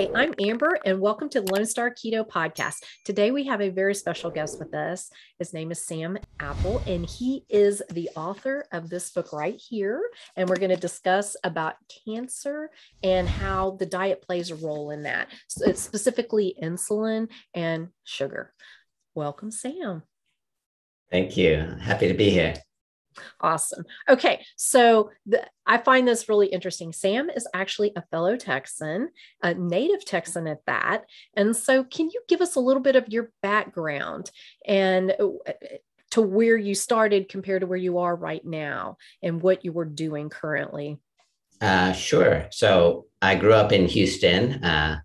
Hi, I'm Amber, and welcome to the Lone Star Keto Podcast. Today, we have a very special guest with us. His name is Sam Apple, and he is the author of this book right here. And we're going to discuss about cancer and how the diet plays a role in that, so specifically insulin and sugar. Welcome, Sam. Thank you. Happy to be here. Awesome. Okay, so the, I find this really interesting. Sam is actually a fellow Texan, a native Texan at that. And so, can you give us a little bit of your background and uh, to where you started compared to where you are right now and what you were doing currently? Uh, sure. So, I grew up in Houston. Uh,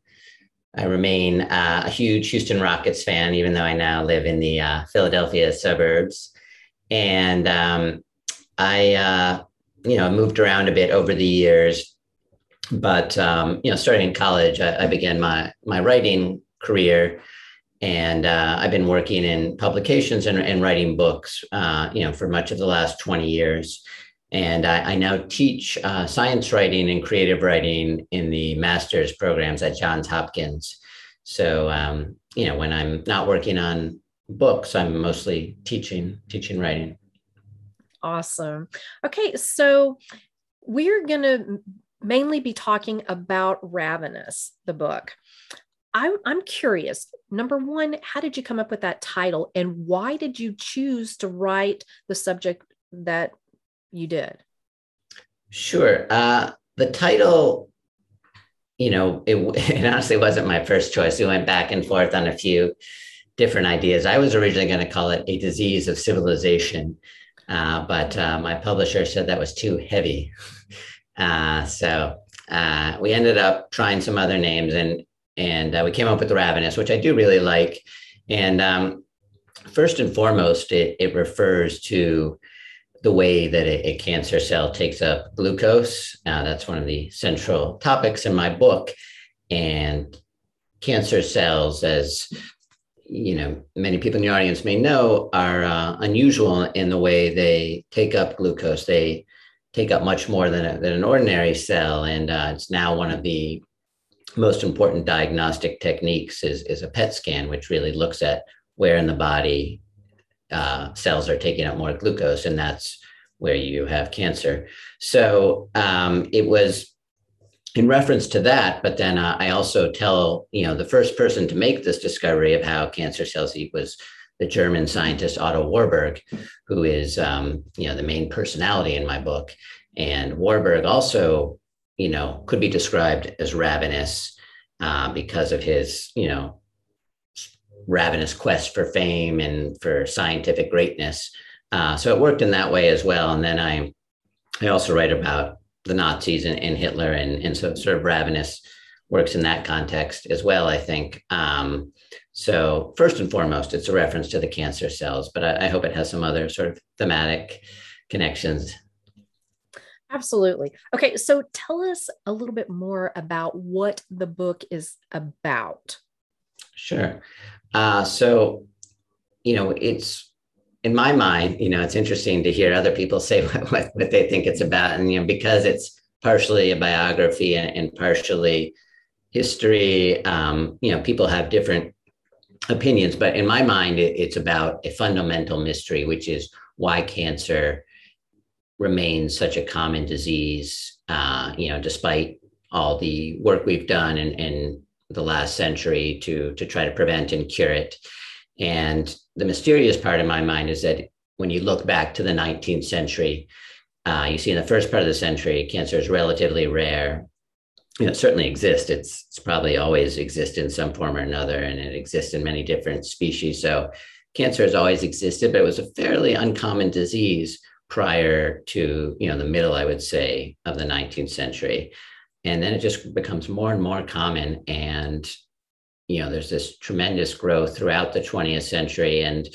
I remain uh, a huge Houston Rockets fan, even though I now live in the uh, Philadelphia suburbs. And um, I, uh, you know, moved around a bit over the years, but um, you know, starting in college, I, I, began my my writing career, and uh, I've been working in publications and, and writing books, uh, you know, for much of the last twenty years. And I, I now teach uh, science writing and creative writing in the master's programs at Johns Hopkins. So, um, you know, when I'm not working on books, I'm mostly teaching, teaching writing. Awesome. Okay, so we're going to mainly be talking about Ravenous, the book. I, I'm curious. Number one, how did you come up with that title, and why did you choose to write the subject that you did? Sure. Uh, the title, you know, it, it honestly wasn't my first choice. We went back and forth on a few different ideas. I was originally going to call it a disease of civilization, uh, but uh, my publisher said that was too heavy. Uh, so uh, we ended up trying some other names, and and uh, we came up with ravenous, which I do really like. And um, first and foremost, it it refers to the way that a, a cancer cell takes up glucose. that's one of the central topics in my book, and cancer cells as you know many people in the audience may know are uh, unusual in the way they take up glucose. They take up much more than, a, than an ordinary cell and uh, it's now one of the most important diagnostic techniques is, is a PET scan which really looks at where in the body uh, cells are taking up more glucose and that's where you have cancer. So um, it was in reference to that, but then uh, I also tell, you know, the first person to make this discovery of how cancer cells eat was the German scientist Otto Warburg, who is, um, you know, the main personality in my book. And Warburg also, you know, could be described as ravenous uh, because of his, you know, ravenous quest for fame and for scientific greatness. Uh, so it worked in that way as well. And then I, I also write about the Nazis and, and Hitler, and, and so sort of ravenous works in that context as well, I think. Um, so, first and foremost, it's a reference to the cancer cells, but I, I hope it has some other sort of thematic connections. Absolutely. Okay, so tell us a little bit more about what the book is about. Sure. Uh, so, you know, it's in my mind, you know, it's interesting to hear other people say what, what, what they think it's about. And, you know, because it's partially a biography and, and partially history, um, you know, people have different opinions. But in my mind, it, it's about a fundamental mystery, which is why cancer remains such a common disease, uh, you know, despite all the work we've done in, in the last century to, to try to prevent and cure it. And the mysterious part in my mind is that when you look back to the 19th century, uh, you see in the first part of the century, cancer is relatively rare. You know, it certainly exists. It's, it's probably always existed in some form or another, and it exists in many different species. So cancer has always existed, but it was a fairly uncommon disease prior to, you know, the middle, I would say, of the 19th century. And then it just becomes more and more common. And you know, there's this tremendous growth throughout the 20th century. And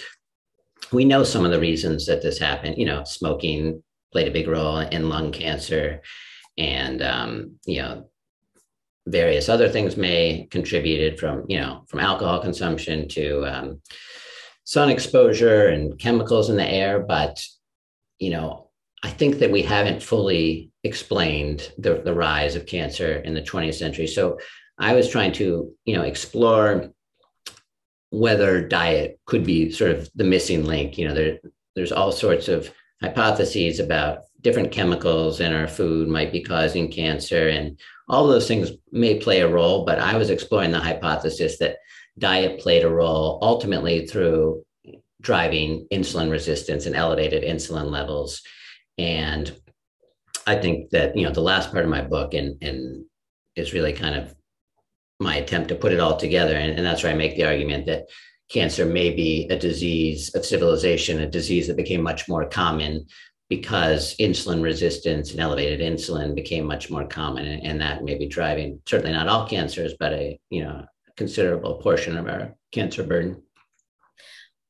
we know some of the reasons that this happened. You know, smoking played a big role in lung cancer. And, um, you know, various other things may contributed from, you know, from alcohol consumption to um, sun exposure and chemicals in the air. But, you know, I think that we haven't fully explained the, the rise of cancer in the 20th century. So I was trying to, you know, explore whether diet could be sort of the missing link. You know, there, there's all sorts of hypotheses about different chemicals in our food might be causing cancer, and all those things may play a role. But I was exploring the hypothesis that diet played a role ultimately through driving insulin resistance and elevated insulin levels. And I think that you know the last part of my book and and is really kind of my attempt to put it all together, and, and that's where I make the argument that cancer may be a disease of civilization, a disease that became much more common because insulin resistance and elevated insulin became much more common, and, and that may be driving certainly not all cancers, but a you know considerable portion of our cancer burden.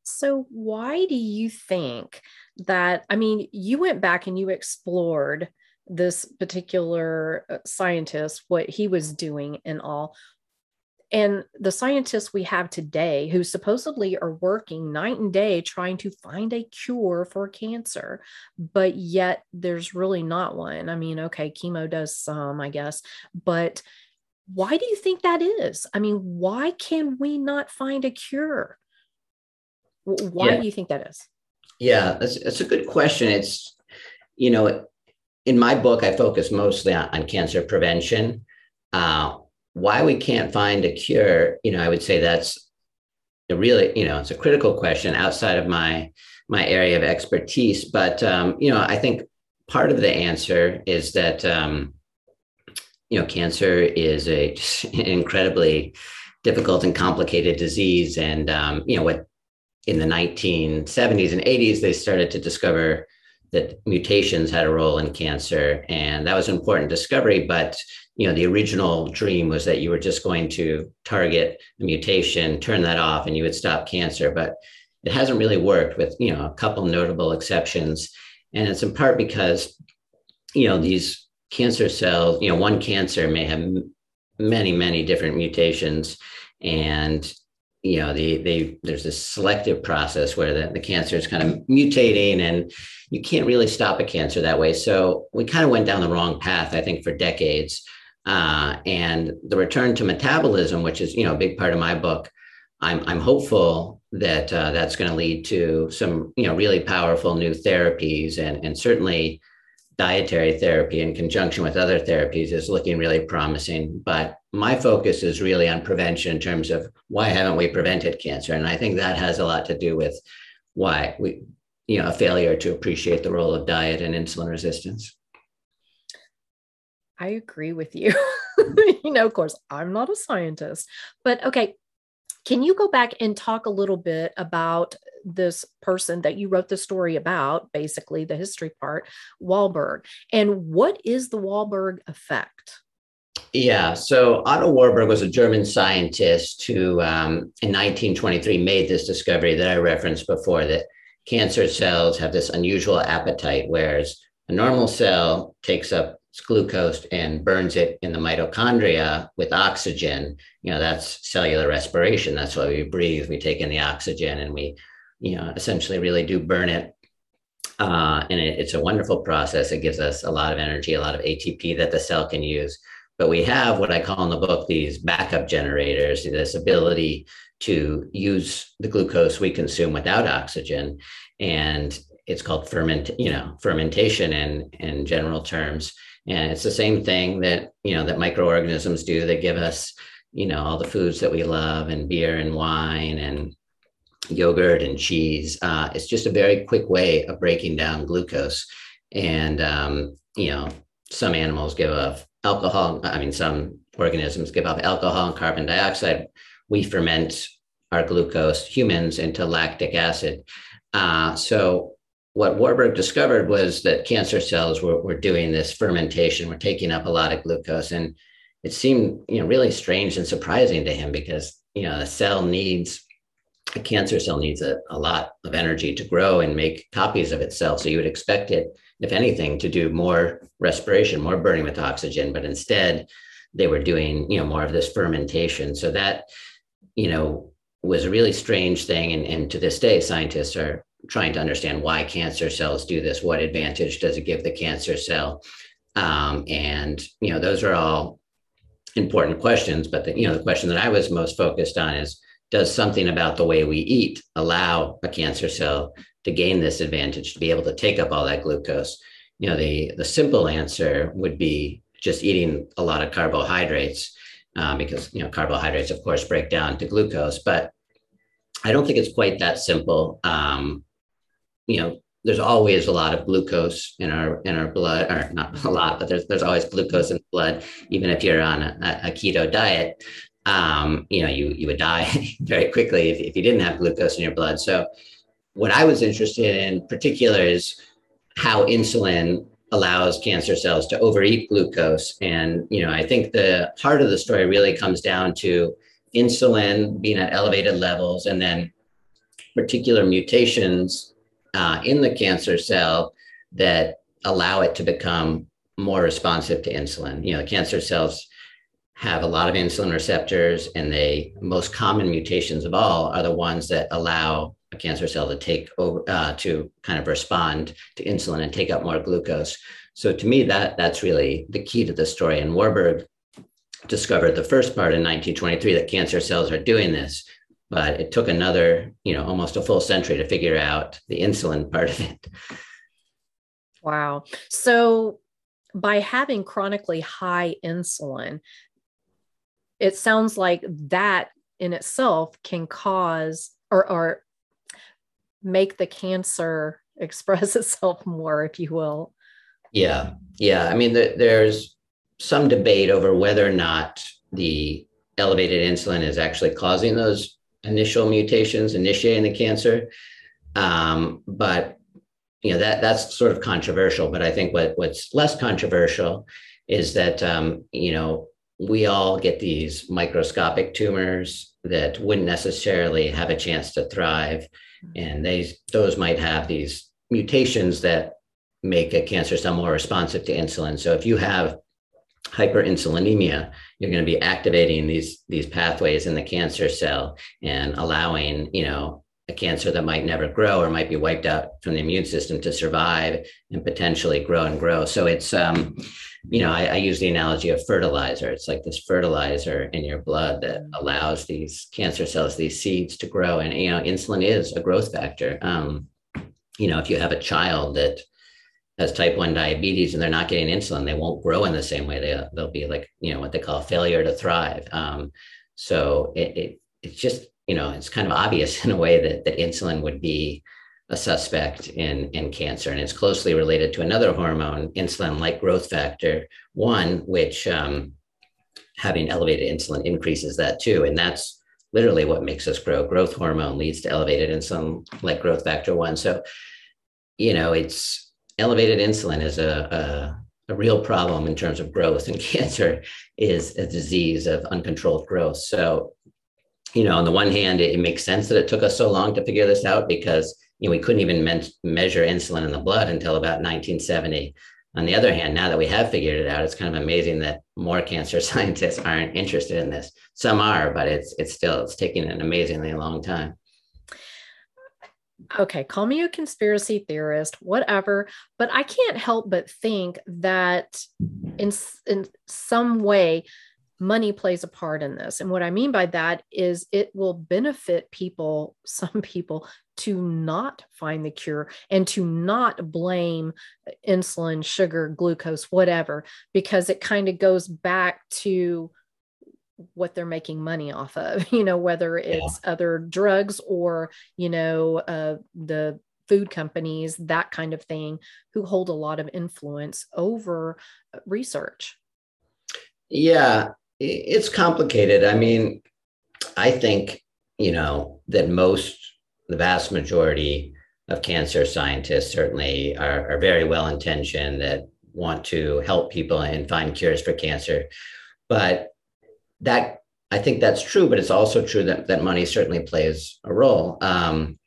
So, why do you think that? I mean, you went back and you explored this particular uh, scientist, what he was doing and all. And the scientists we have today who supposedly are working night and day trying to find a cure for cancer, but yet there's really not one. I mean, okay, chemo does some, I guess, but why do you think that is? I mean, why can we not find a cure? Why yeah. do you think that is? Yeah, that's, that's a good question. It's, you know, in my book, I focus mostly on, on cancer prevention. Uh, why we can't find a cure, you know, I would say that's a really, you know, it's a critical question outside of my my area of expertise. But um, you know, I think part of the answer is that um, you know, cancer is a incredibly difficult and complicated disease, and um, you know, what in the 1970s and 80s they started to discover that mutations had a role in cancer and that was an important discovery but you know the original dream was that you were just going to target a mutation turn that off and you would stop cancer. But it hasn't really worked with you know a couple notable exceptions. And it's in part because you know these cancer cells you know one cancer may have many many different mutations. And you know the they there's this selective process where the, the cancer is kind of mutating and you can't really stop a cancer that way. So we kind of went down the wrong path i think for decades uh, and the return to metabolism which is you know a big part of my book i'm i'm hopeful that uh, that's going to lead to some you know really powerful new therapies and and certainly dietary therapy in conjunction with other therapies is looking really promising. But my focus is really on prevention in terms of why haven't we prevented cancer? And I think that has a lot to do with why we, you know, a failure to appreciate the role of diet and insulin resistance. I agree with you. you know, of course, I'm not a scientist, but okay, can you go back and talk a little bit about this person that you wrote the story about, basically the history part, Warburg, and what is the Warburg effect? Yeah, so Otto Warburg was a German scientist who, um, in 1923, made this discovery that I referenced before that cancer cells have this unusual appetite, whereas a normal cell takes up glucose and burns it in the mitochondria with oxygen. You know, that's cellular respiration. That's why we breathe. We take in the oxygen and we, you know, essentially really do burn it. Uh, and it, it's a wonderful process. It gives us a lot of energy, a lot of ATP that the cell can use. But we have what I call in the book these backup generators, this ability to use the glucose we consume without oxygen. And it's called ferment, you know, fermentation in, in general terms and it's the same thing that you know that microorganisms do. They give us you know all the foods that we love and beer and wine and yogurt and cheese. Uh, it's just a very quick way of breaking down glucose. And um, you know some animals give off alcohol i mean some organisms give off alcohol and carbon dioxide. We ferment our glucose humans into lactic acid. Uh, so what Warburg discovered was that cancer cells were, were doing this fermentation, were taking up a lot of glucose. And it seemed, you know, really strange and surprising to him because, you know, a cell needs, a cancer cell needs a, a lot of energy to grow and make copies of itself. So you would expect it, if anything, to do more respiration, more burning with oxygen. But instead, they were doing, you know, more of this fermentation. So that, you know, was a really strange thing. And, and to this day, scientists are trying to understand why cancer cells do this. What advantage does it give the cancer cell? Um, and you know, those are all important questions. But the, you know, the question that I was most focused on is, does something about the way we eat allow a cancer cell to gain this advantage to be able to take up all that glucose? You know, the the simple answer would be just eating a lot of carbohydrates, um, because you know carbohydrates, of course, break down to glucose. But I don't think it's quite that simple. Um, you know, there's always a lot of glucose in our in our blood, or not a lot, but there's there's always glucose in the blood, even if you're on a, a keto diet. Um, you know, you you would die very quickly if, if you didn't have glucose in your blood. So, what I was interested in particular is how insulin allows cancer cells to overeat glucose. And you know, I think the heart of the story really comes down to insulin being at elevated levels, and then particular mutations uh, in the cancer cell that allow it to become more responsive to insulin. You know, cancer cells have a lot of insulin receptors, and they most common mutations of all are the ones that allow a cancer cell to take over uh, to kind of respond to insulin and take up more glucose. So to me, that that's really the key to the story. And Warburg discovered the first part in 1923 that cancer cells are doing this but it took another, you know, almost a full century to figure out the insulin part of it. Wow. So by having chronically high insulin, it sounds like that in itself can cause or, or make the cancer express itself more, if you will. Yeah. Yeah. I mean, the, there's some debate over whether or not the elevated insulin is actually causing those initial mutations initiating the cancer. Um, but you know that that's sort of controversial. But I think what what's less controversial is that um, you know we all get these microscopic tumors that wouldn't necessarily have a chance to thrive, and they those might have these mutations that make a cancer cell more responsive to insulin. So if you have hyperinsulinemia, you're going to be activating these these pathways in the cancer cell and allowing you know a cancer that might never grow or might be wiped out from the immune system to survive and potentially grow and grow. So it's um, you know I, I use the analogy of fertilizer. It's like this fertilizer in your blood that allows these cancer cells, these seeds, to grow. And you know insulin is a growth factor. Um, you know if you have a child that has type 1 diabetes and they're not getting insulin they won't grow in the same way they, they'll be like you know what they call failure to thrive. Um, so it, it, it's just you know it's kind of obvious in a way that, that insulin would be a suspect in, in cancer. And it's closely related to another hormone insulin like growth factor 1 which um, having elevated insulin increases that too. And that's literally what makes us grow. Growth hormone leads to elevated insulin like growth factor 1 so you know it's elevated insulin is a, a, a, real problem in terms of growth, and cancer is a disease of uncontrolled growth. So, you know, on the one hand, it, it makes sense that it took us so long to figure this out because you know we couldn't even men- measure insulin in the blood until about 1970. On the other hand, now that we have figured it out, it's kind of amazing that more cancer scientists aren't interested in this. Some are, but it's it's still it's taking an amazingly long time okay, call me a conspiracy theorist, whatever, but I can't help but think that in in some way money plays a part in this. And what I mean by that is it will benefit people, some people to not find the cure and to not blame uh, insulin, sugar, glucose, whatever, because it kind of goes back to what they're making money off of you know whether it's yeah. other drugs or you know uh, the food companies that kind of thing who hold a lot of influence over uh, research. Yeah it's complicated. I mean i think you know that most the vast majority of cancer scientists certainly are, are very well intentioned that want to help people and find cures for cancer. But that I think that's true, but it's also true that that money certainly plays a role. Um,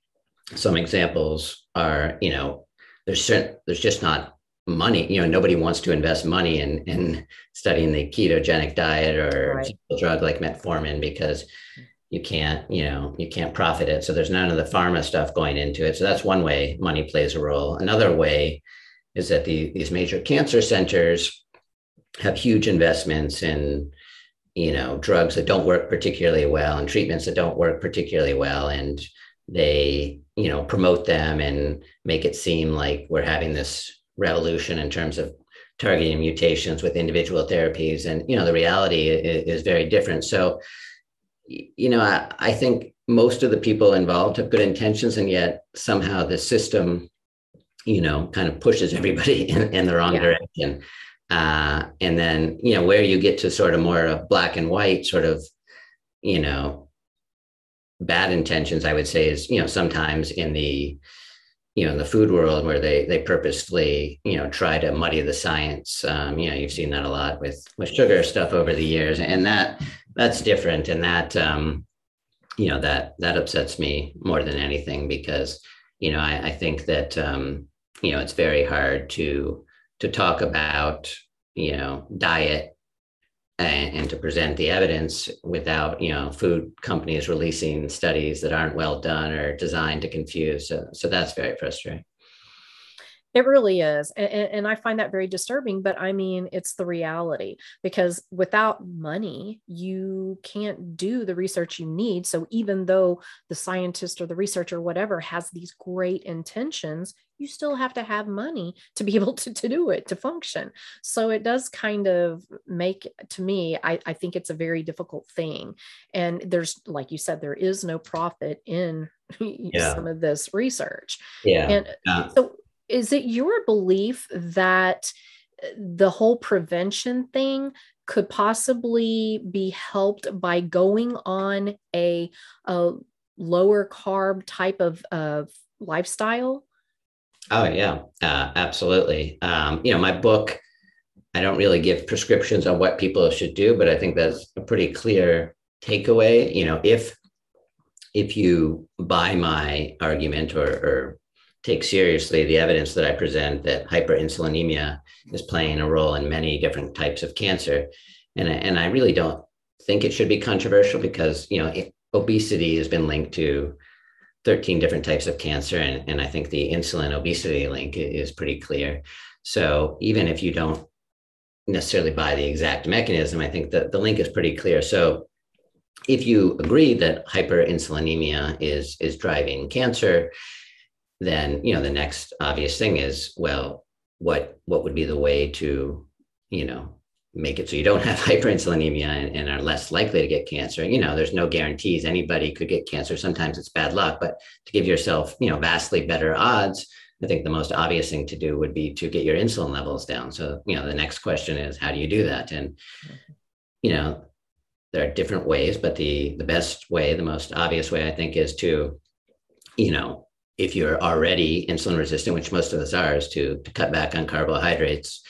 some examples are, you know, there's certain, there's just not money. You know, nobody wants to invest money in in studying the ketogenic diet or right. a drug like metformin because you can't, you know, you can't profit it. So there's none of the pharma stuff going into it. So that's one way money plays a role. Another way is that the, these major cancer centers have huge investments in you know drugs that don't work particularly well and treatments that don't work particularly well and they you know promote them and make it seem like we're having this revolution in terms of targeting mutations with individual therapies. And you know the reality is, is very different. So you know I, I think most of the people involved have good intentions and yet somehow the system you know kind of pushes everybody in, in the wrong yeah. direction uh, and then you know where you get to sort of more of black and white sort of you know bad intentions i would say is you know sometimes in the you know in the food world where they they purposefully you know try to muddy the science. Um, you know you've seen that a lot with with sugar stuff over the years and that that's different and that um, you know that that upsets me more than anything because you know i, I think that um, you know it's very hard to to talk about you know diet and, and, to present the evidence without you know food companies releasing studies that aren't well done or designed to confuse. So, so that's very frustrating it really is. And, and, I find that very disturbing, but I mean, it's the reality because without money, you can't do the research you need. So even though the scientist or the researcher, whatever, has these great intentions, you still have to have money to be able to, to do it, to function. So it does kind of make, to me, I, I think it's a very difficult thing. And there's, like you said, there is no profit in yeah. some of this research. Yeah. And yeah. so is it your belief that uh, the whole prevention thing could possibly be helped by going on a, a lower carb type of, of lifestyle? Oh yeah, uh, absolutely. Um, you know, my book, I don't really give prescriptions on what people should do, but I think that's a pretty clear takeaway. You know, if if you buy my argument or, or take seriously the evidence that I present that hyperinsulinemia is playing a role in many different types of cancer. And, and I really don't think it should be controversial because, you know, it, obesity has been linked to 13 different types of cancer. And, and I think the insulin obesity link is pretty clear. So even if you don't necessarily buy the exact mechanism, I think that the link is pretty clear. So if you agree that hyperinsulinemia is, is driving cancer, then you know the next obvious thing is well what what would be the way to you know make it so you don't have hyperinsulinemia and, and, are less likely to get cancer? You know there's no guarantees anybody could get cancer. Sometimes it's bad luck but to give yourself you know vastly better odds i think the most obvious thing to do would be to get your insulin levels down. So you know the next question is how do you do that? And you know there are different ways but the the best way the most obvious way i think is to you know if you're already insulin resistant, which most of us are, is to, to cut back on carbohydrates.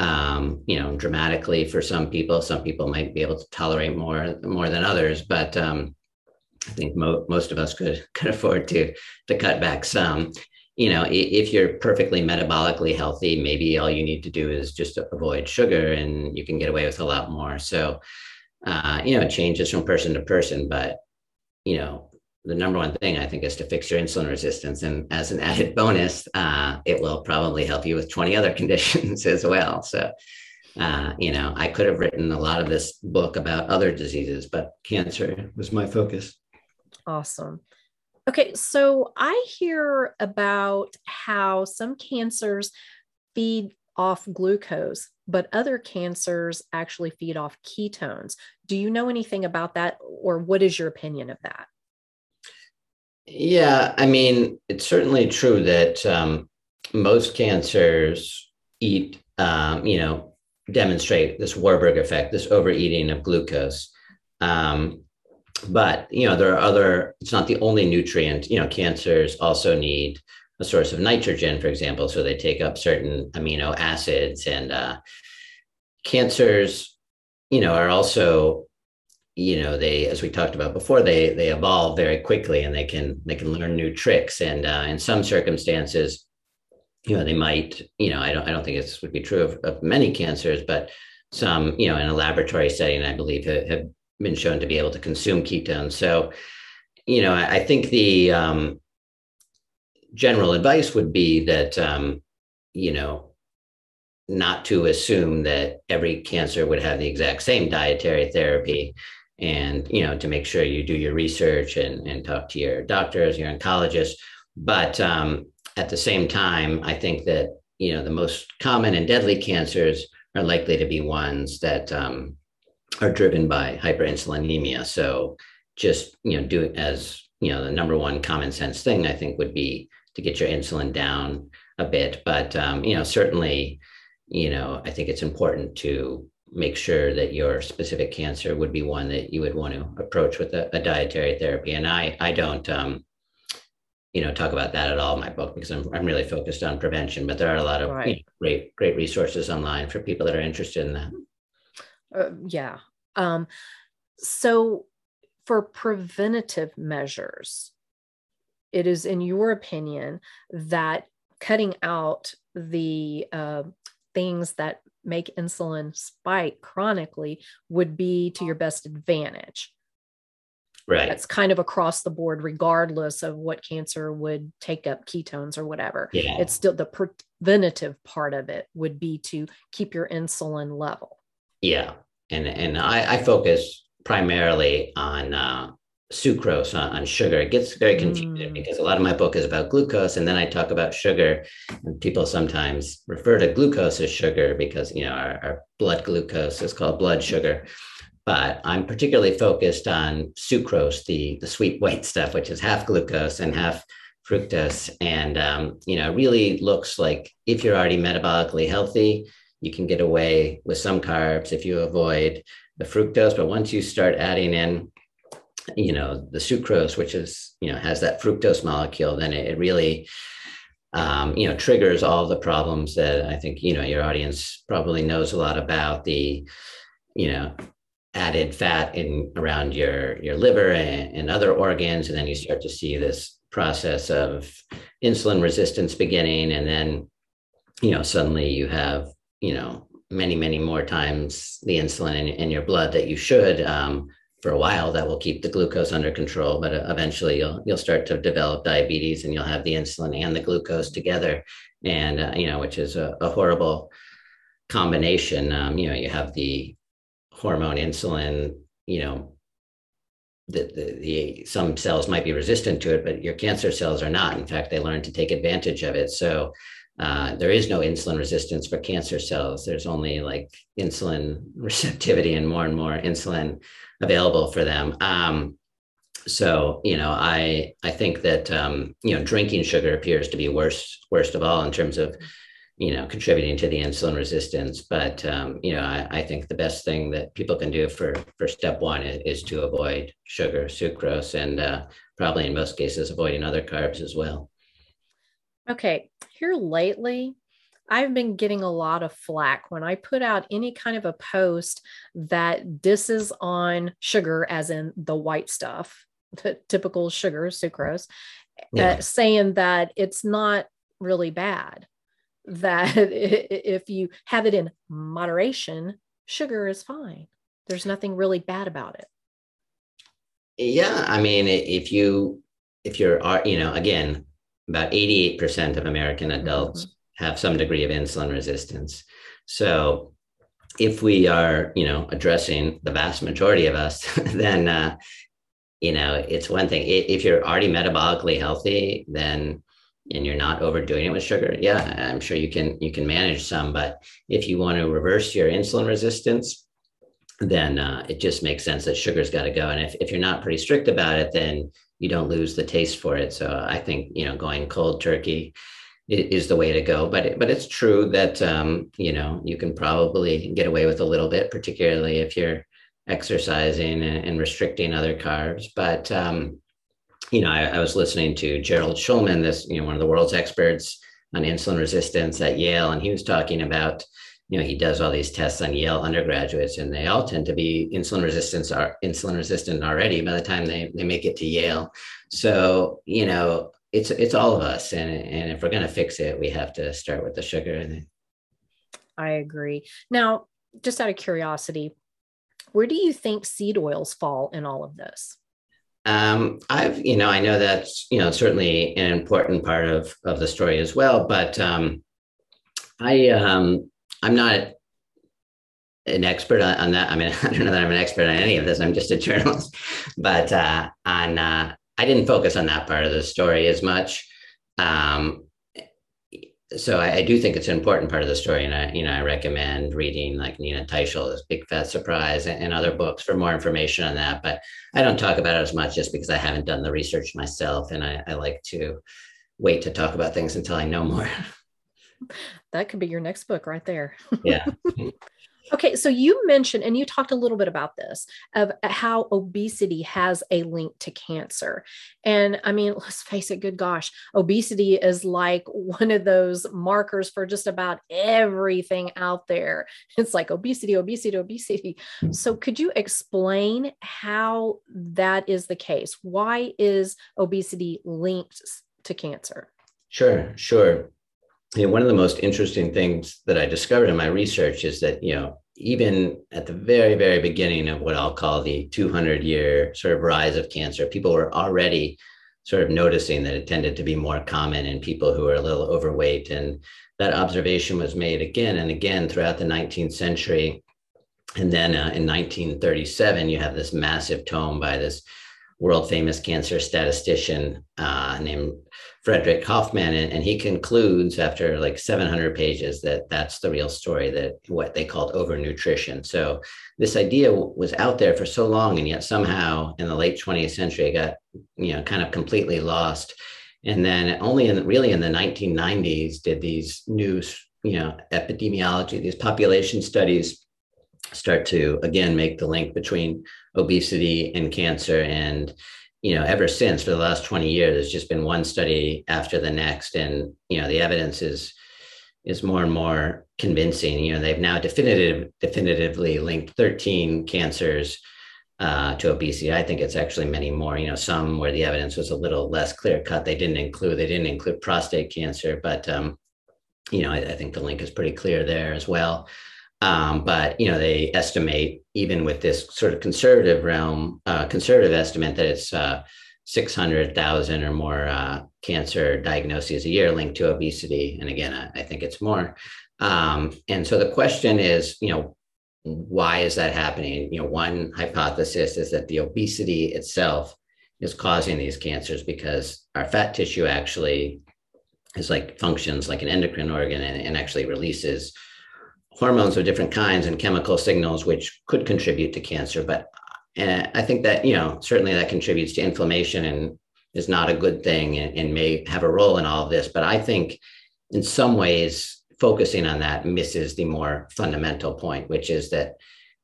Um, you know, dramatically for some people. Some people might be able to tolerate more more than others, but um, I think mo- most of us could could afford to to cut back some. You know, if you're perfectly metabolically healthy, maybe all you need to do is just avoid sugar, and you can get away with a lot more. So, uh, you know, it changes from person to person, but you know, the number one thing I think is to fix your insulin resistance. And as an added bonus, uh, it will probably help you with 20 other conditions as well. So, uh, you know, I could have written a lot of this book about other diseases, but cancer was my focus. Awesome. Okay, so I hear about how some cancers feed off glucose, but other cancers actually feed off ketones. Do you know anything about that, or what is your opinion of that? Yeah, I mean, it's certainly true that um, most cancers eat, um, you know, demonstrate this Warburg effect, this overeating of glucose. Um, but, you know, there are other, it's not the only nutrient. You know, cancers also need a source of nitrogen, for example. So they take up certain amino acids and uh, cancers, you know, are also you know they as we talked about before they they evolve very quickly and they can they can learn new tricks. And uh, in some circumstances you know they might you know i don't i don't think this would be true of, of many cancers but some you know in a laboratory setting i believe have, have been shown to be able to consume ketones. So you know i, I think the um, general advice would be that um, you know not to assume that every cancer would have the exact same dietary therapy and you know to make sure you do your research and, and talk to your doctors your oncologists. But um, at the same time i think that you know the most common and deadly cancers are likely to be ones that um, are driven by hyperinsulinemia. So just you know do as you know the number one common sense thing i think would be to get your insulin down a bit. But um, you know certainly you know i think it's important to make sure that your specific cancer would be one that you would want to approach with a, a dietary therapy. And i i don't um, you know talk about that at all in my book because i'm, I'm really focused on prevention but there are a lot of right. you know, great great resources online for people that are interested in that. Uh, yeah. Um, so for preventative measures it is in your opinion that cutting out the uh, things that make insulin spike chronically would be to your best advantage Right. That's kind of across the board, regardless of what cancer would take up ketones or whatever. Yeah. It's still the preventative part of it would be to keep your insulin level. Yeah. And and I, I focus primarily on uh, sucrose, on, on, sugar. It gets very confusing mm. because a lot of my book is about glucose, and then I talk about sugar. And people sometimes refer to glucose as sugar because you know our, our blood glucose is called blood sugar but I'm particularly focused on sucrose, the, the sweet white stuff, which is half glucose and half fructose. And, um, you know, really looks like if you're already metabolically healthy, you can get away with some carbs if you avoid the fructose. But once you start adding in, you know, the sucrose, which is, you know, has that fructose molecule, then it, it really, um, you know, triggers all the problems that I think, you know, your audience probably knows a lot about the, you know, added fat in around your your liver and, and, other organs. And then you start to see this process of insulin resistance beginning. And then you know suddenly you have you know many many more times the insulin in, in your blood that you should um, for a while that will keep the glucose under control but uh, eventually you'll you'll start to develop diabetes and you'll have the insulin and the glucose together and uh, you know which is a, a horrible combination um, you know you have the hormone insulin, you know, the, the, the, some cells might be resistant to it, but your cancer cells are not. In fact, they learn to take advantage of it. So uh, there is no insulin resistance for cancer cells. There's only like insulin receptivity and more and more insulin available for them. Um, so you know, I I think that um, you know drinking sugar appears to be worst worst of all in terms of you know, contributing to the insulin resistance. But um, you know, I, I, think the best thing that people can do for for step one is, is to avoid sugar, sucrose, and uh, probably in most cases avoiding other carbs as well. Okay, here lately, I've been getting a lot of flack when I put out any kind of a post that disses on sugar, as in the white stuff, the typical sugar, sucrose, yeah. uh, saying that it's not really bad that if you have it in moderation, sugar is fine. There's nothing really bad about it. Yeah, I mean, if you if you're uh, you know again about 88% of American adults mm-hmm. Have some degree of insulin resistance. So if we are you know addressing the vast majority of us, then uh, you know it's one thing. If you're already metabolically healthy, then and you're not overdoing it with sugar, yeah, I'm sure you can you can manage some. But if you want to reverse your insulin resistance, then uh, it just makes sense that sugar's got to go. And if, if you're not pretty strict about it, then you don't lose the taste for it. So I think you know going cold turkey is the way to go. But but it's true that um, you know you can probably get away with a little bit, particularly if you're exercising and, and restricting other carbs. But um, you know, I, I, was listening to Gerald Shulman, this, you know, one of the world's experts on insulin resistance at Yale, and he was talking about, you know, he does all these tests on Yale undergraduates, and they all tend to be insulin resistance are insulin resistant already by the time they, they make it to Yale. So, you know, it's it's all of us, and and if we're going to fix it, we have to start with the sugar. I agree. Now, just out of curiosity, where do you think seed oils fall in all of this? Um, I've, you know, I know that's, you know, certainly an important part of, of the story as well, but um, I, um, I'm not an expert on, on, that. I mean, I don't know that I'm an expert on any of this. I'm just a journalist, but uh, on uh, I didn't focus on that part of the story as much. Um, so I, I, do think it's an important part of the story, and I, you know, I recommend reading like Nina Teicholz's Big Fat Surprise and, and, other books for more information on that. But I don't talk about it as much just because I haven't done the research myself, and I, I like to wait to talk about things until I know more. That could be your next book right there. Yeah. Okay, so you mentioned, and you talked a little bit about this of uh, how obesity has a link to cancer. And I mean, let's face it, good gosh, obesity is like one of those markers for just about everything out there. It's like obesity, obesity, obesity. Hmm. So, could you explain how that is the case? Why is obesity linked to cancer? Sure, sure you know, one of the most interesting things that I discovered in my research is that, you know, even at the very, very beginning of what I'll call the 200 year sort of rise of cancer, people were already sort of noticing that it tended to be more common in people who are a little overweight. And that observation was made again and again throughout the 19th century. And then uh, in 1937, you have this massive tome by this world famous cancer statistician uh, named Frederick Hoffman, and, and, he concludes after like 700 pages that that's the real story that what they called overnutrition. So this idea was out there for so long, and yet somehow in the late 20th century, it got you know kind of completely lost. And then only in really in the 1990s did these new you know epidemiology, these population studies start to again make the link between obesity and cancer and you know ever since for the last 20 years there's just been one study after the next. And you know the evidence is is more and more convincing. You know they've now definitive definitively linked 13 cancers uh, to obesity. I think it's actually many more. You know some where the evidence was a little less clear cut. They didn't include they didn't include prostate cancer but um, you know I, I think the link is pretty clear there as well um, but you know, they estimate even with this sort of conservative realm, uh, conservative estimate that it's uh, 600,000 or more uh, cancer diagnoses a year linked to obesity. And again, I, I think it's more. Um, and so the question is, you know, why is that happening? You know, one hypothesis is that the obesity itself is causing these cancers because our fat tissue actually is like functions like an endocrine organ and, and actually releases hormones of different kinds and chemical signals which could contribute to cancer but uh, i think that you know certainly that contributes to inflammation and is not a good thing and, and, may have a role in all of this but i think in some ways focusing on that misses the more fundamental point which is that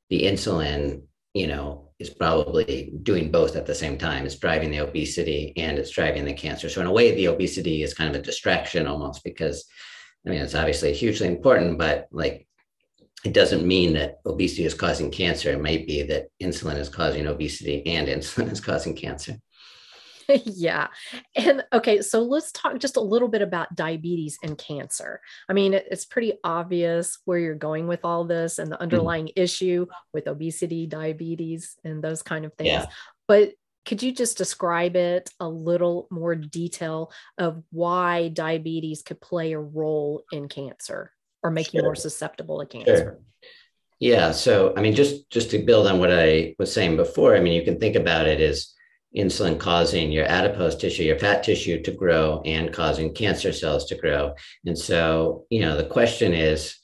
the insulin you know is probably doing both at the same time. It's driving the obesity and it's driving the cancer. So in a way the obesity is kind of a distraction almost because I mean, it's obviously hugely important, but like it doesn't mean that obesity is causing cancer. It might be that insulin is causing obesity and insulin is causing cancer. yeah. And okay, so let's talk just a little bit about diabetes and cancer. I mean, it's pretty obvious where you're going with all this and the mm-hmm. underlying mm-hmm. issue with obesity, diabetes, and those kind of things. Yeah. But could you just describe it a little more detail of why diabetes could play a role in cancer? Or make you more susceptible to cancer. Sure. Yeah. So, I mean, just just to build on what I was saying before, I mean, you can think about it as insulin causing your adipose tissue, your fat tissue to grow and causing cancer cells to grow. And so, you know, the question is,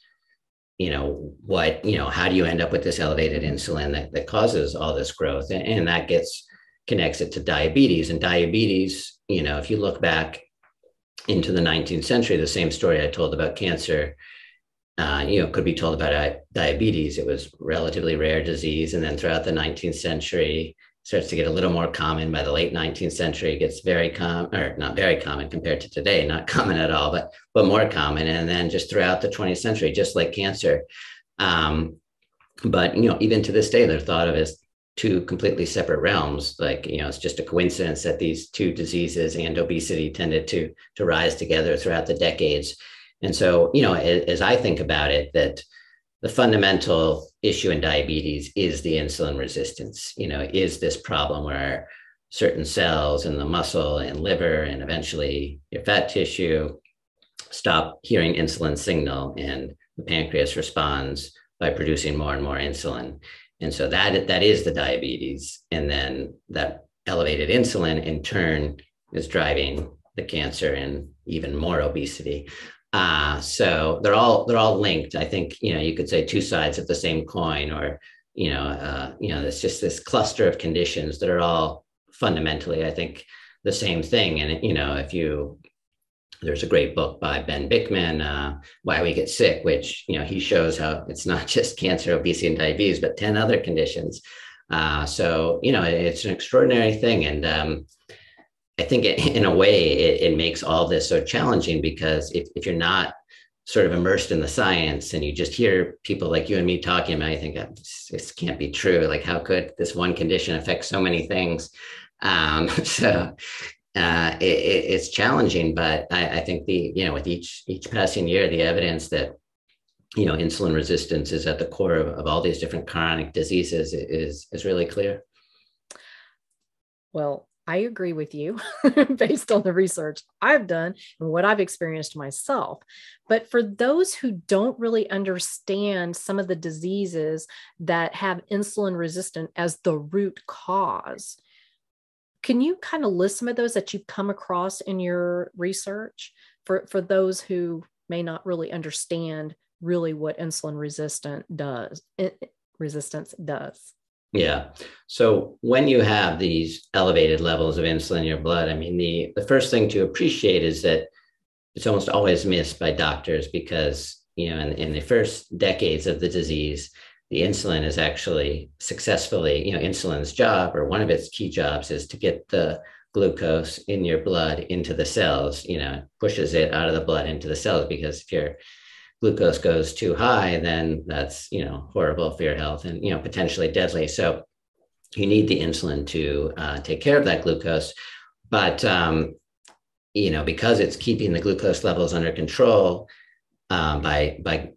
you know, what, you know, how do you end up with this elevated insulin that, that causes all this growth? And, and that gets connects it to diabetes. And diabetes, you know, if you look back into the 19th century, the same story I told about cancer uh, you know, could be told about diabetes. It was relatively rare disease, and then throughout the 19th century, starts to get a little more common. By the late 19th century, it gets very common, or not very common compared to today, not common at all, but but more common. And then just throughout the 20th century, just like cancer. Um, but you know, even to this day, they're thought of as two completely separate realms. Like you know, it's just a coincidence that these two diseases and obesity tended to to rise together throughout the decades and so, you know, as, I think about it, that the fundamental issue in diabetes is the insulin resistance. You know, is this problem where certain cells in the muscle and liver and eventually your fat tissue stop hearing insulin signal and the pancreas responds by producing more and more insulin. And so that that is the diabetes. And then that elevated insulin in turn is driving the cancer and even more obesity. Uh, so they're all they're all linked. I think you know you could say two sides of the same coin, or you know uh, you know it's just this cluster of conditions that are all fundamentally, I think, the same thing. And you know if you there's a great book by Ben Bikman, uh, Why We Get Sick, which you know he shows how it's not just cancer, obesity, and diabetes, but ten other conditions. Uh, so you know it's an extraordinary thing, and um, I think it, in a way it, it, makes all this so challenging because if, if you're not sort of immersed in the science and you just hear people like you and me talking about, you think this can't be true. Like how could this one condition affect so many things? Um, so uh, it, it's challenging, but I, I think the you know with each each passing year, the evidence that you know insulin resistance is at the core of, of all these different chronic diseases is is really clear. Well, I agree with you based on the research I've done and what I've experienced myself. But for those who don't really understand some of the diseases that have insulin resistant as the root cause, can you kind of list some of those that you've come across in your research for, for those who may not really understand really what insulin resistant does resistance does? Yeah. So when you have these elevated levels of insulin in your blood, I mean, the, the first thing to appreciate is that it's almost always missed by doctors because, you know, in, in the first decades of the disease, the insulin is actually successfully, you know, insulin's job or one of its key jobs is to get the glucose in your blood into the cells, you know, pushes it out of the blood into the cells because if you're glucose goes too high, then that's you know horrible for your health and you know potentially deadly. So you need the insulin to uh, take care of that glucose, but um, you know because it's keeping the glucose levels under control um, by by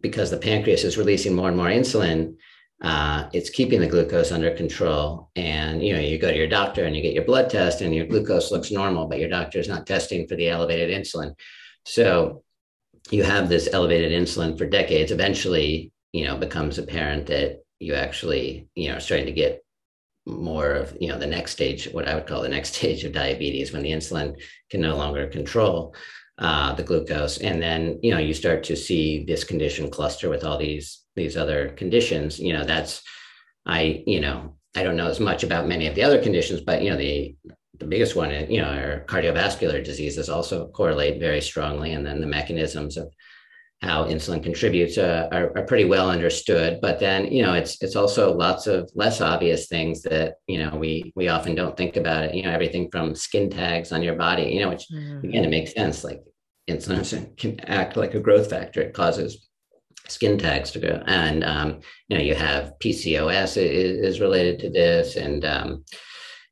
because the pancreas is releasing more and more insulin. Uh, it's keeping the glucose under control and you know you go to your doctor and you get your blood test and your glucose looks normal but your doctor is not testing for the elevated insulin so you have this elevated insulin for decades eventually you know becomes apparent that you actually you know are starting to get more of you know the next stage what i would call the next stage of diabetes when the insulin can no longer control uh, the glucose. And then you know you start to see this condition cluster with all these these other conditions. You know that's i you know i don't know as much about many of the other conditions but you know the the biggest one, is you know, are cardiovascular diseases also correlate very strongly. And then the mechanisms of how insulin contributes uh, are, are, pretty well understood. But then, you know, it's it's also lots of less obvious things that you know we we often don't think about it. You know, everything from skin tags on your body. You know, which mm-hmm. again it makes sense. Like insulin can act like a growth factor. It causes skin tags to grow, and um, you know, you have PCOS is, is related to this, and um,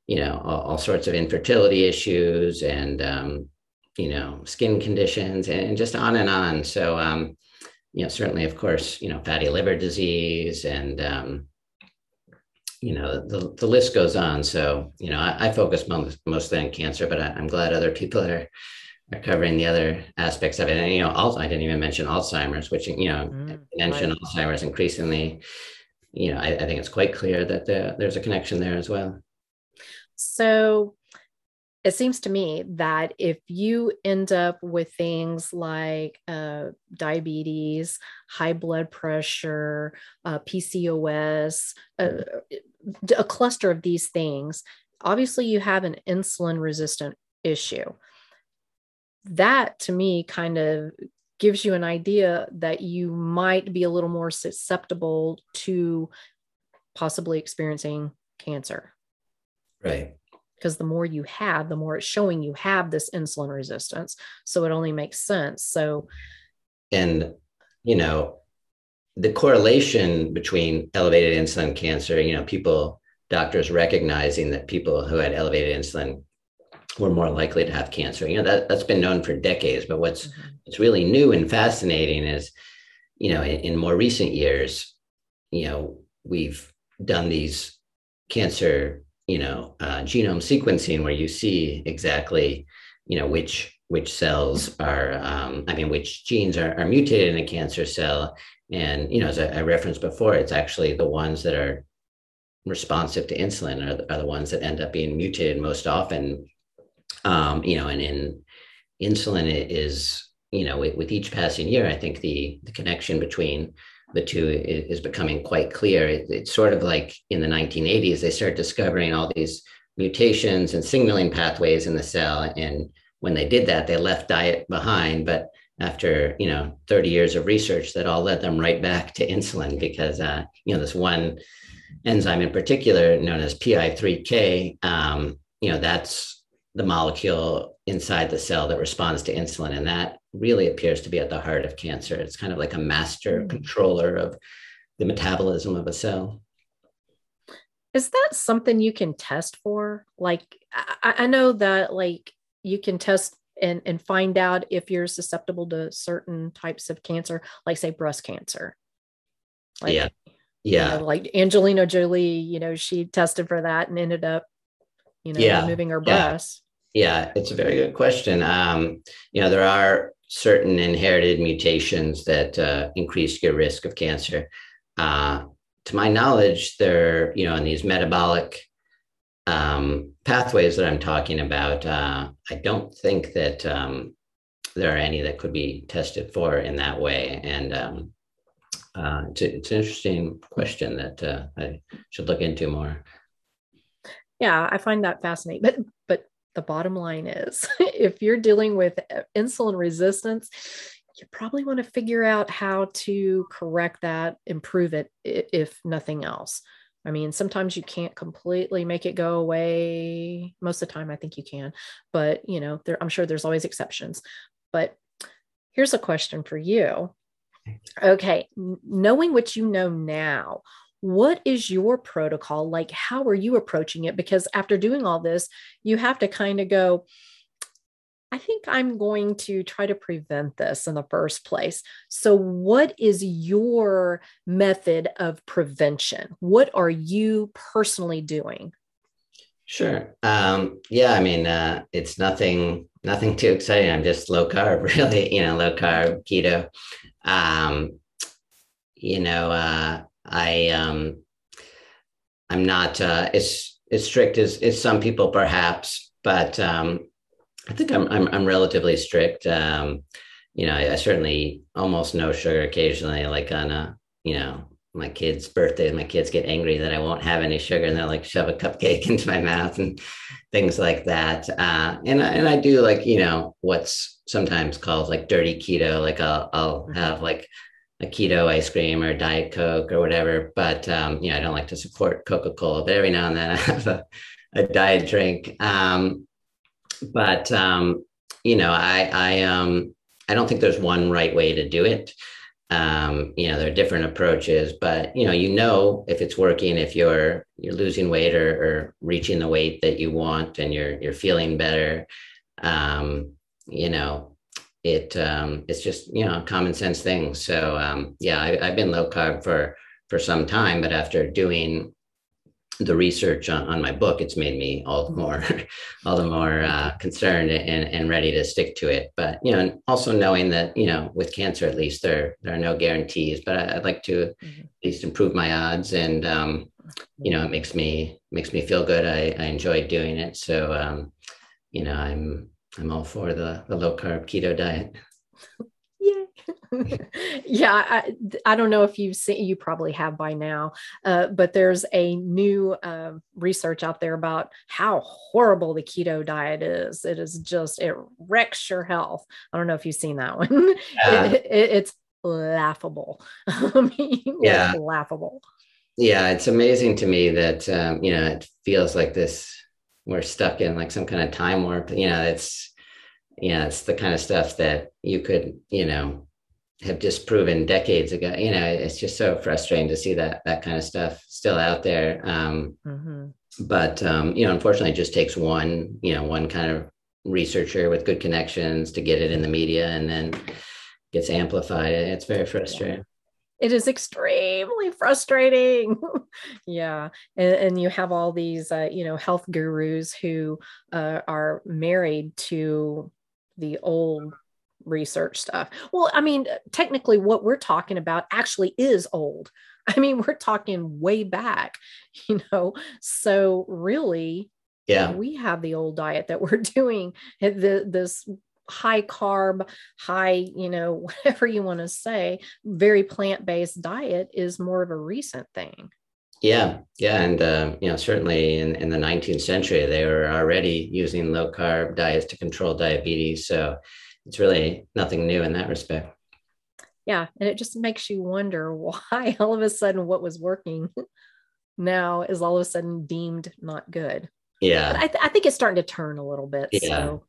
you know all, all sorts of infertility issues and um, you know skin conditions and just on and on. So um, you know certainly of course you know fatty liver disease and um, you know the, the list goes on. So you know i, I focus most, mostly on cancer but I, am glad other people are are covering the other aspects of it. And you know also i didn't even mention alzheimer's which you know mm, mention right. alzheimer's increasingly you know I, I, think it's quite clear that the, there's a connection there as well so it seems to me that if you end up with things like uh, diabetes, high blood pressure, uh, PCOS, uh, a cluster of these things, obviously you have an insulin resistant issue. That to me kind of gives you an idea that you might be a little more susceptible to possibly experiencing cancer. Right. Because the more you have, the more it's showing you have this insulin resistance. So it only makes sense. So, and, you know, the correlation between elevated insulin cancer, you know, people, doctors recognizing that people who had elevated insulin were more likely to have cancer. You know, that, that's been known for decades. But what's, mm-hmm. what's really new and fascinating is, you know, in, in more recent years, you know, we've done these cancer you know uh, genome sequencing where you see exactly you know which which cells are, um, I mean, which genes are, are mutated in a cancer cell. And, you know, as I, I, referenced before, it's actually the ones that are responsive to insulin are, are the ones that end up being mutated most often. Um, you know, and in insulin is, you know, with, with each passing year, I think the, the connection between the two is, becoming quite clear. It's sort of like in the 1980s, they start discovering all these mutations and signaling pathways in the cell. And when they did that, they left diet behind. But after you know 30 years of research, that all led them right back to insulin because uh, you know this one enzyme in particular, known as PI3K, um, you know that's the molecule inside the cell that responds to insulin, and that really appears to be at the heart of cancer. It's kind of like a master mm-hmm. controller of the metabolism of a cell. Is that something you can test for? Like, I, I know that like you can test and, and find out if you're susceptible to certain types of cancer, like say breast cancer. Like, yeah. Yeah. You know, like Angelina Jolie, you know, she tested for that and ended up, you know, yeah. removing her breasts. Yeah. yeah, it's a very good question. Um, you know, there are certain inherited mutations that uh, increase your risk of cancer. Uh, to my knowledge, there, you know, in these metabolic um, pathways that I'm talking about, uh, I don't think that um, there are any that could be tested for in that way. And um, uh, it's, a, it's, an interesting question that uh, I should look into more. Yeah, I find that fascinating. But but the bottom line is, if you're dealing with uh, insulin resistance, you probably want to figure out how to correct that, improve it, if nothing else. I mean, sometimes you can't completely make it go away. Most of the time, I think you can, but you know, there, I'm sure there's always exceptions. But here's a question for you. Okay, knowing what you know now, what is your protocol like? How are you approaching it? Because after doing all this, you have to kind of go, I think I'm going to try to prevent this in the first place. So, what is your method of prevention? What are you personally doing? Sure. Um, yeah, I mean, uh, it's nothing, nothing too exciting. I'm just low carb, really. You know, low carb, keto. Um, you know, uh, I, um, I'm not uh, as as strict as as some people, perhaps, but um, I think I'm I'm, I'm relatively strict. Um, you know, I, I, certainly almost no sugar occasionally, like on a you know my kids' birthdays. My kids get angry that I won't have any sugar, and they'll like shove a cupcake into my mouth and things like that. Uh, and and I do like you know what's sometimes called like dirty keto. Like I'll I'll have like a keto ice cream or diet coke or whatever. But um, you know, I don't like to support Coca Cola. But every now and then I have a, a diet drink. Um, but um, you know, I I um I don't think there's one right way to do it. Um, you know, there are different approaches, but you know, you know if it's working, if you're you're losing weight or, or reaching the weight that you want, and you're you're feeling better. Um, you know, it um, it's just you know common sense thing. So um, yeah, I, I've been low carb for for some time, but after doing the research on, on my book, it's made me all the more, all the more uh, concerned and, and ready to stick to it. But you know, also knowing that you know, with cancer at least there there are no guarantees. But I, would like to mm-hmm. at least improve my odds, and um, you know, it makes me makes me feel good. I, I enjoy doing it, so um, you know, I'm I'm all for the the low carb keto diet. yeah, yeah. I, I don't know if you've seen, you probably have by now, uh, but there's a new uh, research out there about how horrible the keto diet is. It is just, it wrecks your health. I don't know if you've seen that one. Yeah. it, it, it's laughable. I mean, yeah. laughable. Yeah, it's amazing to me that, um, you know, it feels like this, we're stuck in like some kind of time warp. You know, it's, yeah, it's the kind of stuff that you could, you know, have disproven decades ago. You know, it's just so frustrating to see that that kind of stuff still out there. Um, mm-hmm. But um, you know, unfortunately, it just takes one, you know, one kind of researcher with good connections to get it in the media, and then gets amplified. It's very frustrating. It is extremely frustrating. yeah, and, and, you have all these, uh, you know, health gurus who uh, are married to the old research stuff. Well, I mean, technically, what we're talking about actually is old. I mean, we're talking way back, you know. So really, yeah, we have the old diet that we're doing. The this high carb, high, you know, whatever you want to say, very plant based diet is more of a recent thing. Yeah, yeah, and uh, you know certainly in, in the 19th century they were already using low carb diets to control diabetes. So it's really nothing new in that respect. Yeah, and it just makes you wonder why all of a sudden what was working now is all of a sudden deemed not good. Yeah, but I, th- I think it's starting to turn a little bit. Yeah. So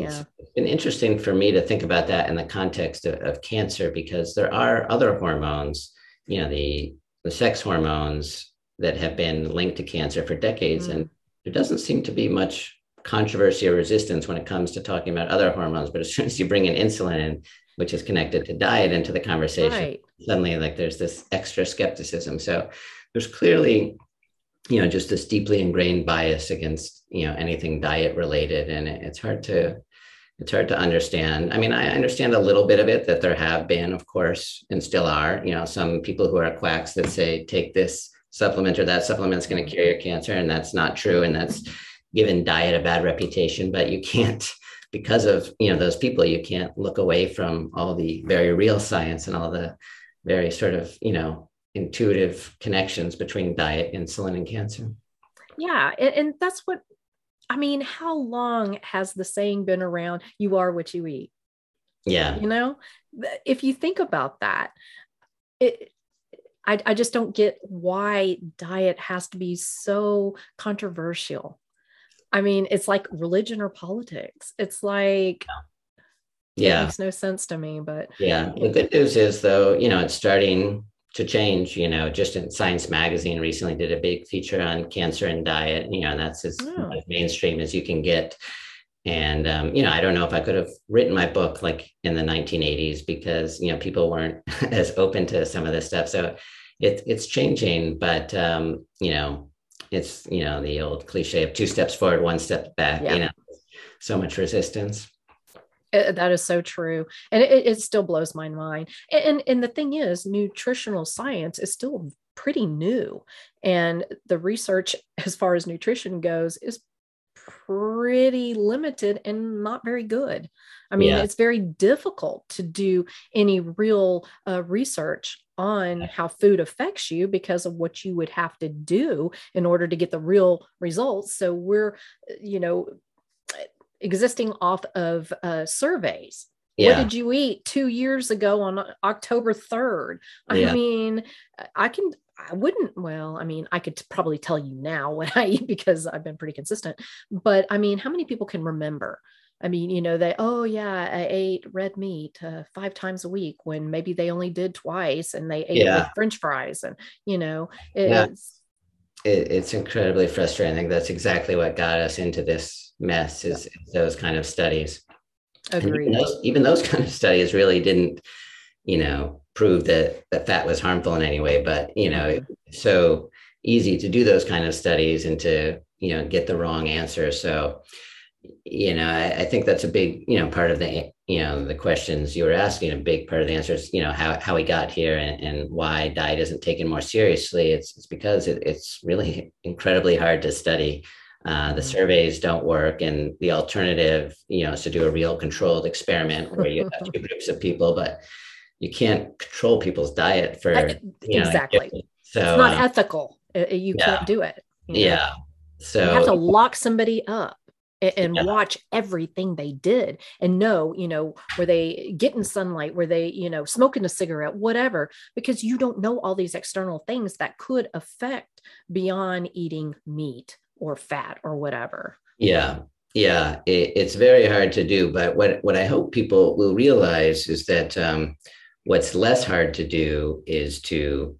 yeah. It's been interesting for me to think about that in the context of, of cancer because there are other hormones, you know, the the sex hormones that have been linked to cancer for decades. Mm. And there doesn't seem to be much controversy or resistance when it comes to talking about other hormones. But as soon as you bring in insulin, which is connected to diet, into the conversation, right. suddenly like there's this extra skepticism. So there's clearly, you know, just this deeply ingrained bias against, you know, anything diet related. And it's hard to it's hard to understand. I mean, I understand a little bit of it that there have been, of course, and still are, you know, some people who are quacks that say, take this supplement or that supplement's going to cure your cancer. And that's not true. And that's given diet a bad reputation, but you can't, because of, you know, those people, you can't look away from all the very real science and all the very sort of, you know, intuitive connections between diet, insulin, and cancer. Yeah. And, and that's what, I mean, how long has the saying been around? You are what you eat. Yeah. You know, if you think about that, it, I, I just don't get why diet has to be so controversial. I mean, it's like religion or politics. It's like, yeah, it makes no sense to me. But yeah, the good news is though, you know, it's starting to change. You know, just in Science Magazine recently did a big feature on cancer and diet. You know, and that's as, oh. as mainstream as you can get. And um, you know, I don't know if I could have written my book like in the 1980s because you know people weren't as open to some of this stuff. So it, it's changing, but um, you know, it's you know the old cliche of two steps forward, one step back. Yeah. You know, so much resistance. That is so true, and it, it still blows my mind. And, and and the thing is, nutritional science is still pretty new, and the research as far as nutrition goes is pretty limited and not very good. I mean, yeah. it's very difficult to do any real uh, research on how food affects you because of what you would have to do in order to get the real results. So we're, you know, existing off of uh, surveys. Yeah. What did you eat two years ago on October 3rd? I yeah. mean, I can, I wouldn't, well, I mean, I could probably tell you now what I eat because I've been pretty consistent. But I mean, how many people can remember? I mean, you know, they, oh, yeah, I ate red meat uh, five times a week when maybe they only did twice and they ate yeah. French fries. And, you know, it, yeah. it's, it, it's incredibly frustrating. I think that's exactly what got us into this mess is yeah. those kind of studies. Agreed. Even those, even those kind of studies really didn't, you know, prove that, that fat was harmful in any way, but, you know, mm-hmm. so easy to do those kind of studies and to, you know, get the wrong answer. So, you know, I, I, think that's a big, you know, part of the, you know, the questions you were asking. A big part of the answer is, you know, how how we got here and, and why diet isn't taken more seriously. It's it's because it, it's really incredibly hard to study. Uh, the mm-hmm. surveys don't work, and the alternative, you know, is to do a real controlled experiment where you have two groups of people, but you can't control people's diet for you know, exactly. So it's not uh, ethical. You yeah. can't do it. You know? Yeah. So you have to lock somebody up and, yeah. watch everything they did and know, you know, were they getting sunlight, were they, you know, smoking a cigarette, whatever, because you don't know all these external things that could affect beyond eating meat or fat or whatever. Yeah. Yeah. It, it's very hard to do. But what, what I hope people will realize is that um, what's less hard to do is to,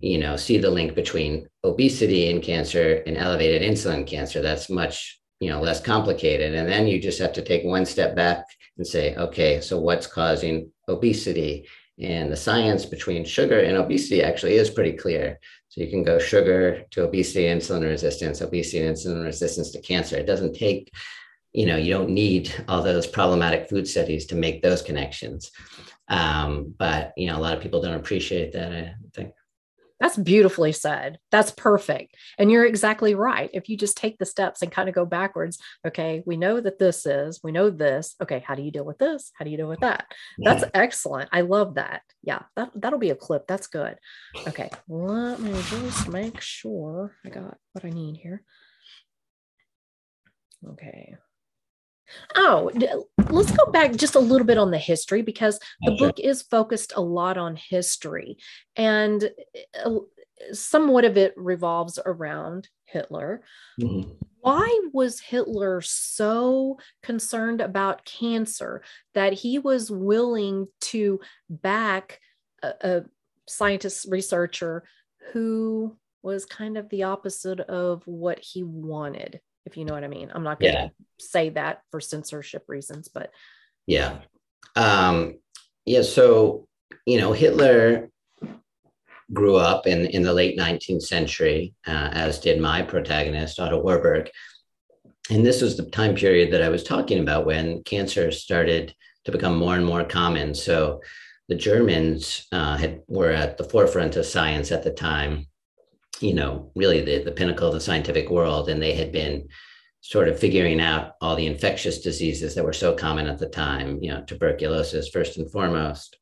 you know, see the link between obesity and cancer and elevated insulin cancer. That's much you know less complicated and then you just have to take one step back and say okay so what's causing obesity and the science between sugar and obesity actually is pretty clear so you can go sugar to obesity insulin resistance obesity insulin resistance to cancer it doesn't take you know, you don't need all those problematic food studies to make those connections. Um, but you know, a lot of people don't appreciate that. I think. That's beautifully said. That's perfect. And you're exactly right. If you just take the steps and kind of go backwards, okay, we know that this is, we know this. Okay, how do you deal with this? How do you deal with that? Yeah. That's excellent. I love that. Yeah, that, that'll be a clip. That's good. Okay, let me just make sure I got what I need here. Okay. Oh, let's go back just a little bit on the history because the okay. book is focused a lot on history and uh, somewhat of it revolves around Hitler. Mm-hmm. Why was Hitler so concerned about cancer that he was willing to back a, a scientist researcher who was kind of the opposite of what he wanted? If you know what I mean. I'm not going to yeah. say that for censorship reasons, but yeah. Um, yeah. So, you know, Hitler grew up in, in the late 19th century, uh, as did my protagonist, Otto Warburg. And this was the time period that I was talking about when cancer started to become more and more common. So the Germans uh, had, were at the forefront of science at the time you know, really the, the pinnacle of the scientific world. And they had been sort of figuring out all the infectious diseases that were so common at the time, you know, tuberculosis first and foremost.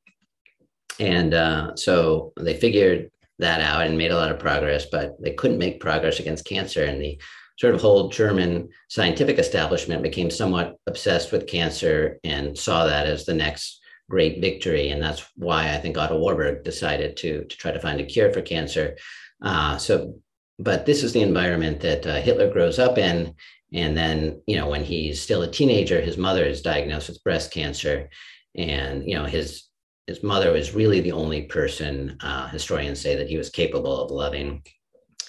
And uh, so they figured that out and made a lot of progress, but they couldn't make progress against cancer. And the sort of whole German scientific establishment became somewhat obsessed with cancer and saw that as the next great victory. And that's why I think Otto Warburg decided to, to try to find a cure for cancer uh, so, but this is the environment that uh, Hitler grows up in. And then, you know, when he's still a teenager, his mother is diagnosed with breast cancer. And, you know, his his mother was really the only person uh, historians say that he was capable of loving,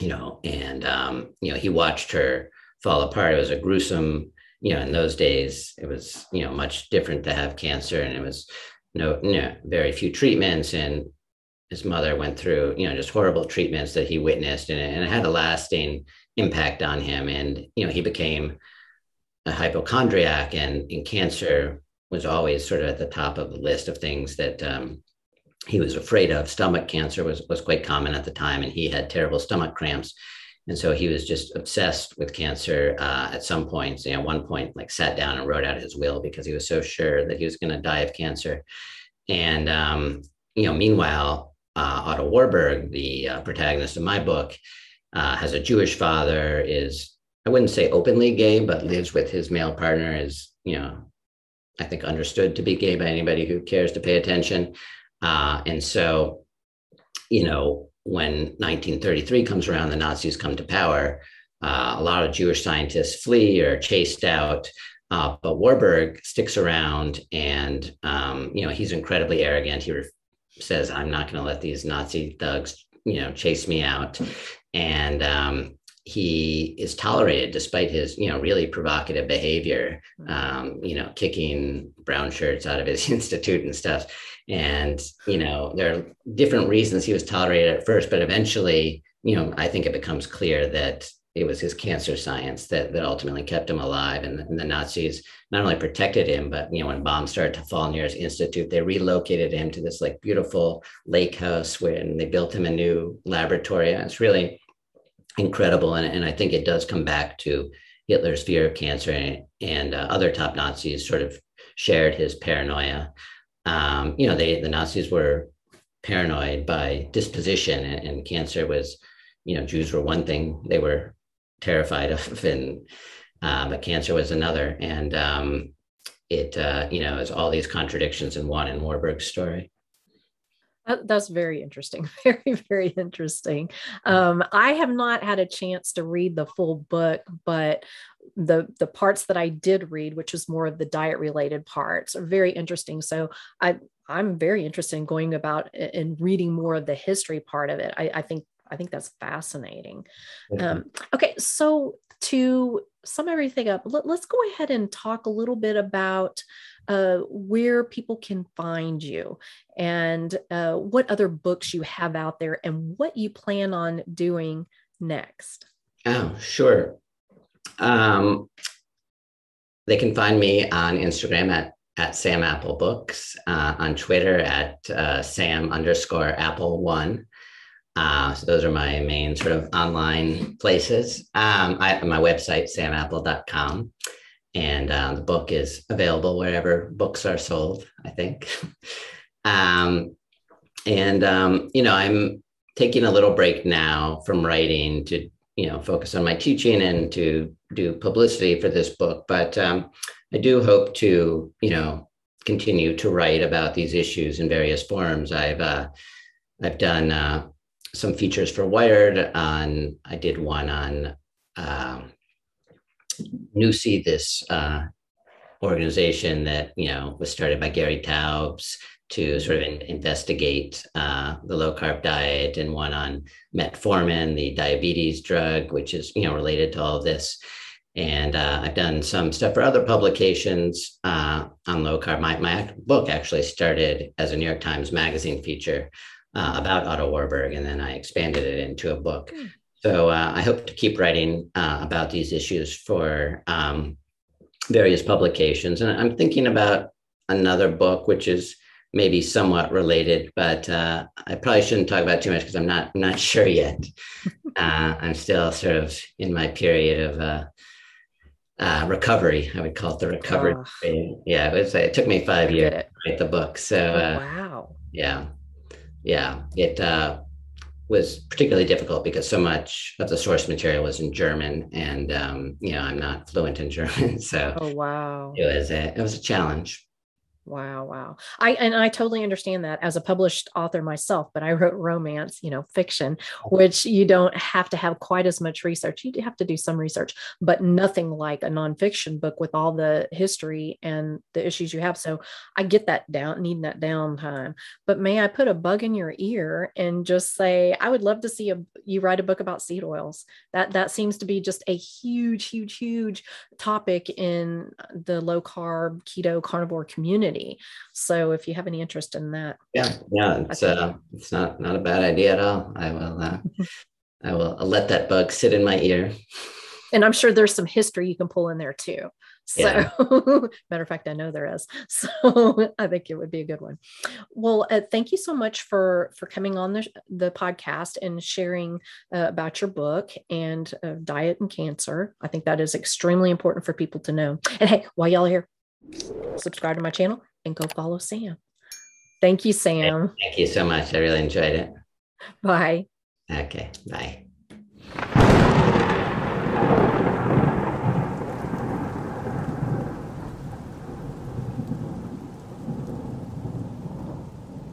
you know, and, um, you know, he watched her fall apart. It was a gruesome, you know, in those days, it was, you know, much different to have cancer and it was no, know, very few treatments and his mother went through, you know, just horrible treatments that he witnessed, and, and it had a lasting impact on him. And you know, he became a hypochondriac, and, cancer was always sort of at the top of the list of things that um, he was afraid of. Stomach cancer was was quite common at the time, and he had terrible stomach cramps. And so he was just obsessed with cancer uh, at some points. You know, at one point, like sat down and wrote out his will because he was so sure that he was going to die of cancer. And um, you know, meanwhile, Otto Warburg, the uh, protagonist of my book, uh, has a Jewish father, is, I wouldn't say openly gay, but lives with his male partner, is, you know, I think understood to be gay by anybody who cares to pay attention. Uh, and so, you know, when 1933 comes around, the Nazis come to power. Uh, a lot of Jewish scientists flee or chased out. Uh, but Warburg sticks around, and um, you know he's incredibly arrogant. He re- says, I'm not going to let these Nazi thugs, you know, chase me out. And um, he is tolerated despite his, you know, really provocative behavior, hmm. um, you know, kicking brown shirts out of his institute and stuff. And, you know, there are different reasons he was tolerated at first, but eventually, you know, I think it becomes clear that it was his cancer science that, that ultimately kept him alive. And, and, the Nazis not only protected him, but you know, when bombs started to fall near his institute, they relocated him to this like beautiful lake house where and they built him a new laboratory. And it's really incredible. And, and I think it does come back to Hitler's fear of cancer and, and uh, other top Nazis sort of shared his paranoia. Um, you know, they the Nazis were paranoid by disposition and, and cancer was you know, Jews were one thing they were terrified of, and uh, but cancer was another. And um, it, uh, you know, is all these contradictions in one in Warburg's story. That's very interesting. Very, very interesting. Um, I have not had a chance to read the full book, but the the parts that I did read, which was more of the diet related parts, are very interesting. So I I'm very interested in going about and reading more of the history part of it. I, I think I think that's fascinating. Um, okay, so to sum everything up, let, us go ahead and talk a little bit about uh, where people can find you and uh, what other books you have out there and what you plan on doing next. Oh, sure. Um, they can find me on Instagram at at Sam Apple Books, uh, on Twitter at uh, Sam underscore Apple One. Uh, so those are my main sort of online places. Um, I, my website, samapple.com. And uh, the book is available wherever books are sold, I think. um, and, um, you know, I'm taking a little break now from writing to, you know, focus on my teaching and to do publicity for this book. But um, I do hope to, you know, continue to write about these issues in various forms. I've, uh, I've done uh, some features for Wired. On I did one on uh, NUSI, this uh, organization that you know was started by Gary Taubes to sort of in, investigate uh, the low carb diet, and one on metformin, the diabetes drug, which is you know related to all of this. And uh, I've done some stuff for other publications uh, on low carb. My, my book actually started as a New York Times Magazine feature uh, about Otto Warburg, and then I expanded it into a book. Mm. So uh, I hope to keep writing uh, about these issues for um, various publications. And I'm thinking about another book, which is maybe somewhat related, but uh, I probably shouldn't talk about too much because I'm not I'm not sure yet. Uh, I'm still sort of in my period of uh, uh, recovery. I would call it the recovery. Oh. Yeah, it, was, it took me five years to write the book. So oh, uh, wow. Yeah, yeah, it uh, was particularly difficult because so much of the source material was in German, and um, you know I'm not fluent in German, so oh wow, it was a it was a challenge. Wow, wow. I and I totally understand that as a published author myself, but I wrote romance, you know, fiction, which you don't have to have quite as much research. You have to do some research, but nothing like a nonfiction book with all the history and the issues you have. So I get that down, needing that downtime. But may I put a bug in your ear and just say, I would love to see a, you write a book about seed oils. That that seems to be just a huge, huge, huge topic in the low carb keto carnivore community community. So if you have any interest in that, yeah, yeah, it's uh, it's not not a bad idea at all. I will uh, I will I'll let that bug sit in my ear. And I'm sure there's some history you can pull in there too. So, yeah. matter of fact, I know there is. So, I think it would be a good one. Well, uh, thank you so much for for coming on the the podcast and sharing uh, about your book and uh, diet and cancer. I think that is extremely important for people to know. And hey, while y'all are here, subscribe to my channel and go follow Sam. Thank you, Sam. Thank you so much. I really enjoyed it. Bye. Okay. Bye.